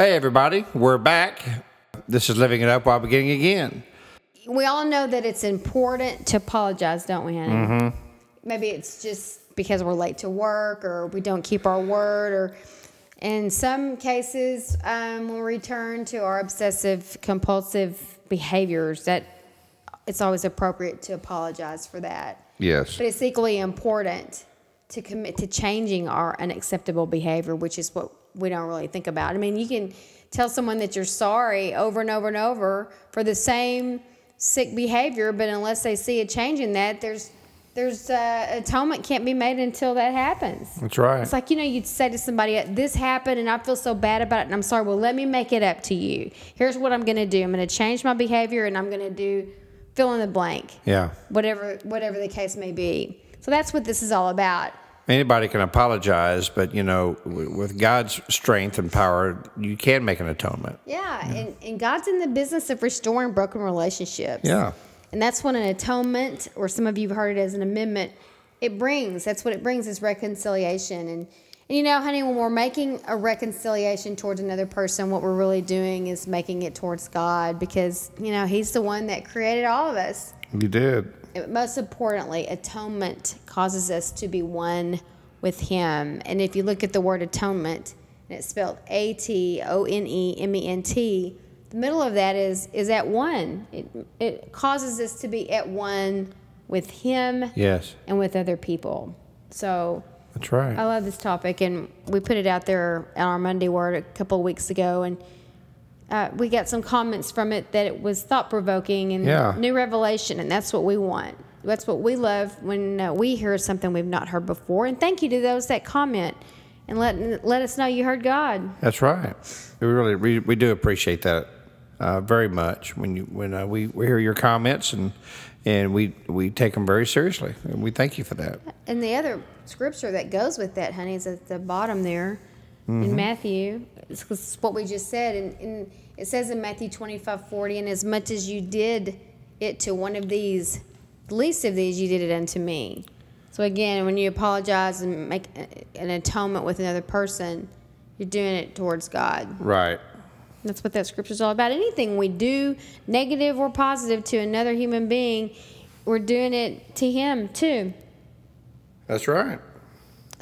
Hey, everybody, we're back. This is Living It Up while beginning again. We all know that it's important to apologize, don't we, honey? Mm-hmm. Maybe it's just because we're late to work or we don't keep our word or in some cases um, when we return to our obsessive compulsive behaviors that it's always appropriate to apologize for that Yes. but it's equally important to commit to changing our unacceptable behavior, which is what we don't really think about. I mean, you can tell someone that you're sorry over and over and over for the same sick behavior, but unless they see a change in that, there's there's uh, atonement can't be made until that happens. That's right. It's like you know, you'd say to somebody, "This happened, and I feel so bad about it, and I'm sorry." Well, let me make it up to you. Here's what I'm going to do. I'm going to change my behavior, and I'm going to do fill in the blank yeah. whatever whatever the case may be. So that's what this is all about. Anybody can apologize, but you know, with God's strength and power, you can make an atonement. Yeah, And, and God's in the business of restoring broken relationships. Yeah. And that's what an atonement, or some of you have heard it as an amendment, it brings. That's what it brings is reconciliation. And, and you know, honey, when we're making a reconciliation towards another person, what we're really doing is making it towards God because, you know, He's the one that created all of us. You did. Most importantly, atonement causes us to be one with Him. And if you look at the word atonement, and it's spelled A T O N E M E N T, the middle of that is is at one. It, it causes us to be at one with Him Yes. and with other people. So That's right. I love this topic, and we put it out there on our Monday Word a couple of weeks ago, and uh, we got some comments from it that it was thought provoking and Yeah. new revelation, and that's what we want. That's what we love when uh, we hear something we've not heard before. And thank you to those that comment and let let us know you heard God. That's right. We really we, we do appreciate that uh, very much when you when uh, we, we hear your comments and and we we take them very seriously and we thank you for that. And the other scripture that goes with that, honey, is at the bottom there in mm-hmm. Matthew. It's, it's what we just said. And, and it says in Matthew 25 40, and as much as you did it to one of these, the least of these, you did it unto me. So again, when you apologize and make an atonement with another person, you're doing it towards God. Right. That's what that scripture is all about. Anything we do, negative or positive, to another human being, we're doing it to Him too. That's right.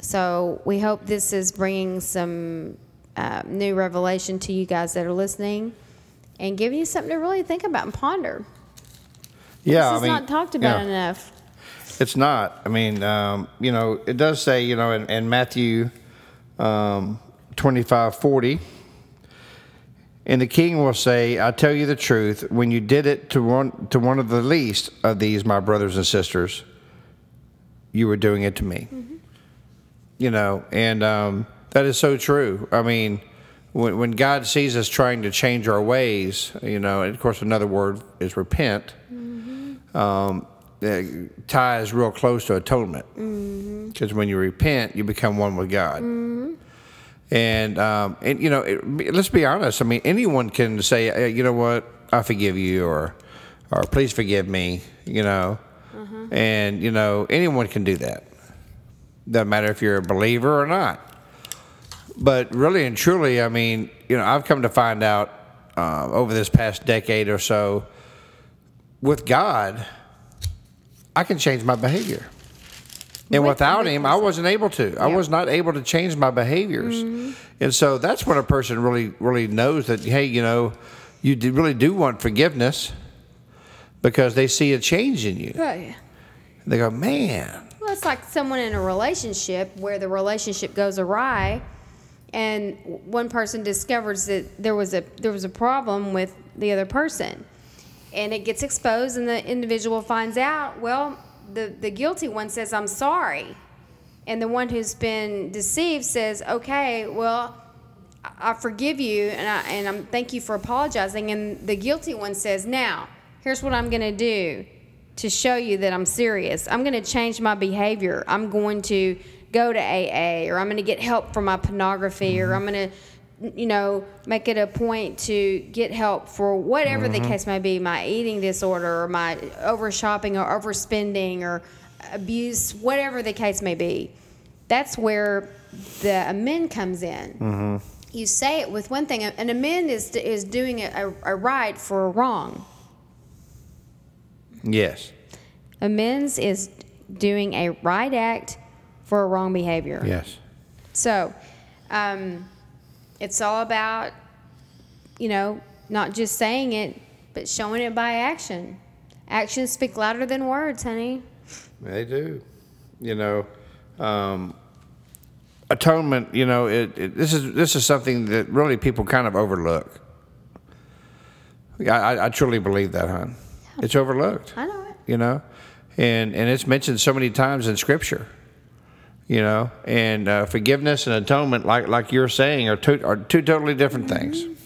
So we hope this is bringing some uh, new revelation to you guys that are listening, and giving you something to really think about and ponder. Yeah, this I is mean, not talked about yeah. enough. It's not. I mean, um, you know, it does say, you know, in, in Matthew um, 25 40, and the king will say, I tell you the truth, when you did it to one, to one of the least of these, my brothers and sisters, you were doing it to me. You know, and um, that is so true. I mean, when, when God sees us trying to change our ways, you know, and of course, another word is repent um, uh, ties real close to atonement. Because when you repent, you become one with God. And um, and you know, it, let's be honest. I mean, anyone can say, hey, you know what, I forgive you, or or please forgive me. You know, and you know, anyone can do that. Doesn't matter if you're a believer or not. But really and truly, I mean, you know, I've come to find out uh, over this past decade or so, with God, I can change my behavior. And With- without Him, I wasn't able to. I was not able to change my behaviors. And so that's when a person really, really knows that, hey, you know, you do- really do want forgiveness because they see a change in you. Right. They go, man, It's like someone in a relationship where the relationship goes awry, and one person discovers that there was a there was a problem with the other person, and it gets exposed, and the individual finds out. Well, the the guilty one says, "I'm sorry," and the one who's been deceived says, "Okay, well." I I forgive you and I and I'm thank you for apologizing and the guilty one says now here's what I'm going to do to show you that I'm serious. I'm going to change my behavior. I'm going to go to AA or I'm going to get help for my pornography or mm-hmm. I'm going to you know make it a point to get help for whatever the mm-hmm. case may be my eating disorder or my over shopping or overspending or abuse whatever the case may be. That's where the amend comes in. Mm-hmm. You say it with one thing, an amend is is doing a, a right for a wrong. Yes. Amends is doing a right act for a wrong behavior. Yes. So, um, it's all about, you know, not just saying it, but showing it by action. Actions speak louder than words, honey. They do. You know, um, atonement. You know, it, it, this is this is something that really people kind of overlook. I, I, I truly believe that, hon. It's overlooked. I know it. You know, and and it's mentioned so many times in Scripture. You know, and uh, forgiveness and atonement, like like you're saying, are two are two totally different mm-hmm. things.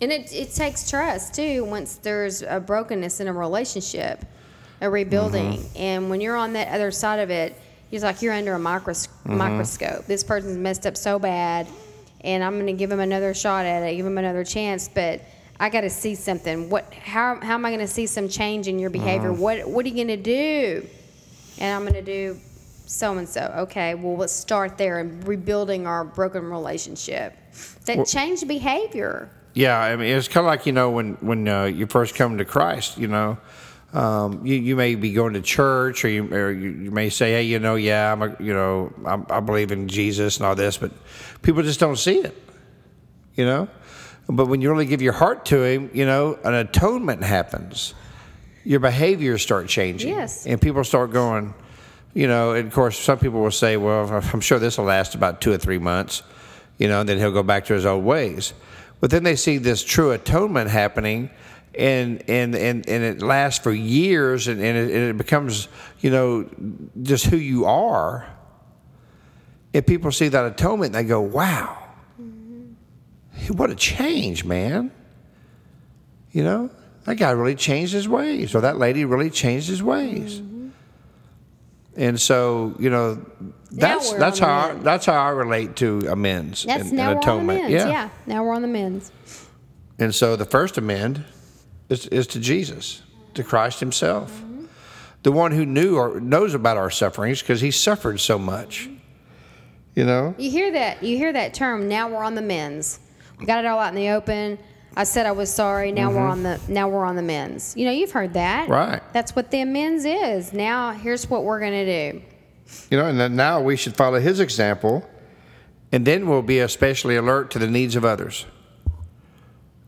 And it, it takes trust too once there's a brokenness in a relationship, a rebuilding. Mm-hmm. And when you're on that other side of it, it's like you're under a micros- mm-hmm. microscope. This person's messed up so bad, and I'm going to give him another shot at it, give him another chance. But I got to see something. What? How, how am I going to see some change in your behavior? What What are you going to do? And I'm going to do so and so. Okay, well, let's start there and rebuilding our broken relationship. That changed behavior. Yeah, I mean, it's kind of like you know when when uh, you first come to Christ, you know, um, you you may be going to church, or you or you, you may say, hey, you know, yeah, I'm a, you know, I'm, I believe in Jesus and all this, but people just don't see it, you know. But when you really give your heart to Him, you know, an atonement happens. Your behaviors start changing, Yes. and people start going, you know. And of course, some people will say, well, I'm sure this will last about two or three months, you know, and then he'll go back to his old ways. But then they see this true atonement happening, and and and, and it lasts for years, and, and, it, and it becomes, you know, just who you are. And people see that atonement, they go, "Wow, what a change, man!" You know, that guy really changed his ways, or that lady really changed his ways. And so, you know, that's that's how I, that's how I relate to amends That's and, now and we're atonement. on the men's. Yeah. Now we're on the men's. And so the first amend is, is to Jesus, to Christ Himself, Mm-hmm. the one who knew or knows about our sufferings because He suffered so much. You know, You hear that? You hear that term? Now we're on the men's. Got it all out in the open. I said I was sorry. Now we're mm-hmm. on the now we're on the men's. You know, you've heard that, Right. That's what the men's is. Now here's what we're gonna do. you know, and then now we should follow His example, and then we'll be especially alert to the needs of others.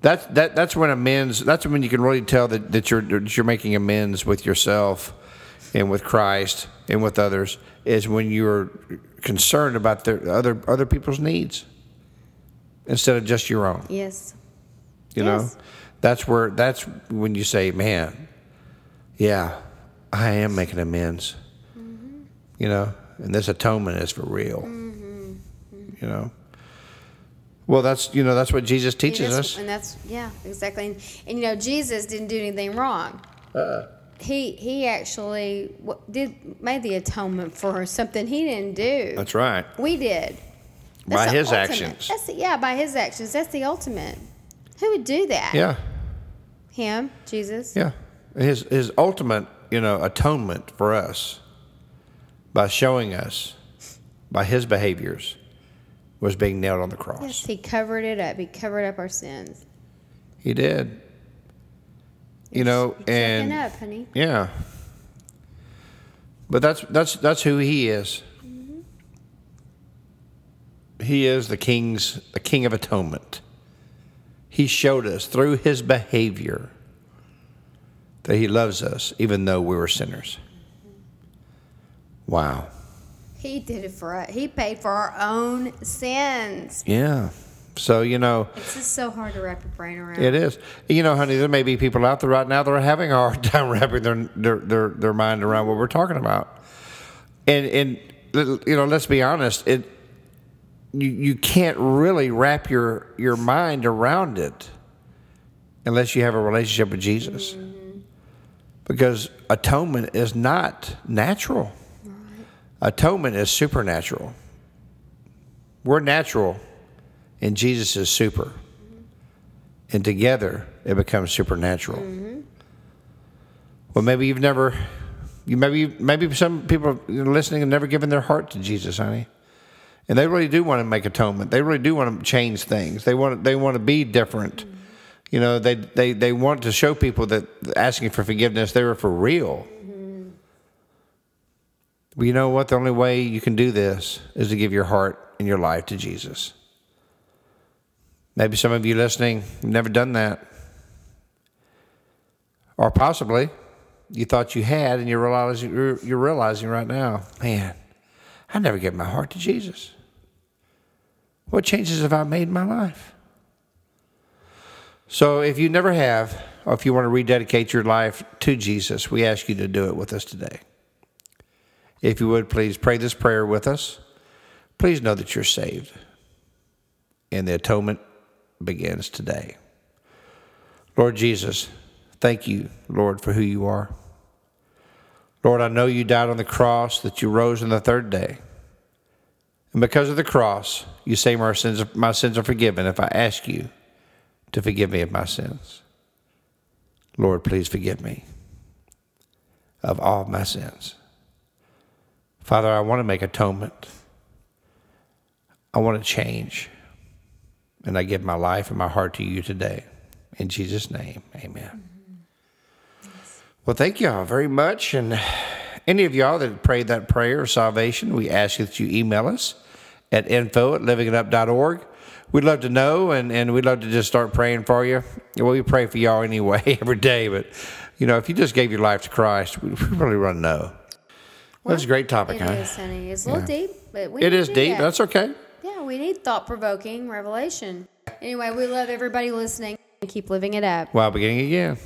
That's that that's when amends. That's when you can really tell that, that you're that you're making amends with yourself, and with Christ and with others. Is when you're concerned about the other other people's needs instead of just your own. Yes. You Yes. know, that's where that's when you say, "Man, yeah, I am making amends." Mm-hmm. You know, and this atonement is for real. Mm-hmm. Mm-hmm. You know. Well, that's you know that's what Jesus teaches that's- us. And that's yeah, exactly. And, and you know, Jesus didn't do anything wrong. Uh-uh. He he actually did made the atonement for something he didn't do. That's right. We did. By the his ultimate. actions. That's the, yeah, by his actions. That's the ultimate. Who would do that? Yeah, Him, Jesus. yeah. His his ultimate you know atonement for us by showing us by his behaviors was being nailed on the cross. Yes, he covered it up. He covered up our sins. He did. You know, and up, honey. Yeah. But that's that's that's who he is. He is the king's the king of atonement. He showed us through his behavior that he loves us even though we were sinners. Wow. He did it for us. He paid for our own sins. Yeah. So, you know, It's just so hard to wrap your brain around. It is. You know, honey, there may be people out there right now that are having a hard time wrapping their their their, their mind around what we're talking about. And and you know, let's be honest, it you you can't really wrap your your mind around it unless you have a relationship with Jesus. Mm-hmm. Because atonement is not natural. Atonement is supernatural. We're natural and Jesus is super mm-hmm. and together it becomes supernatural. Mm-hmm. Well, maybe you've never, you maybe maybe some people listening have never given their heart to Jesus, honey, and they really do want to make atonement. They really do want to change things. They want they want to be different. You know, they they they want to show people that asking for forgiveness they were for real. But you know what? The only way you can do this is to give your heart and your life to Jesus. Maybe some of you listening have never done that. Or possibly you thought you had and you're realizing, you're realizing right now, man, I never gave my heart to Jesus. What changes have I made in my life? So if you never have, or if you want to rededicate your life to Jesus, we ask you to do it with us today. If you would, please pray this prayer with us. Please know that you're saved. And the atonement begins today. Lord Jesus, thank you, Lord, for who you are. Lord, I know you died on the cross, that you rose on the third day. And because of the cross, you say my sins, my sins are forgiven if I ask you to forgive me of my sins. Lord, please forgive me of all my sins. Father, I want to make atonement. I want to change. And I give my life and my heart to you today. In Jesus' name, amen. Well, thank y'all very much. And any of y'all that prayed that prayer of salvation, we ask that you email us at info at livingitup.org. We'd love to know, and, and we'd love to just start praying for you. Well, we pray for y'all anyway every day, but you know, if you just gave your life to Christ, we really want to know. Well, That's a great topic, It huh? is, honey. It's a little deep, but we It is deep. that. That's okay. Yeah, we need thought provoking revelation. Anyway, we love everybody listening and keep living it up. While beginning again.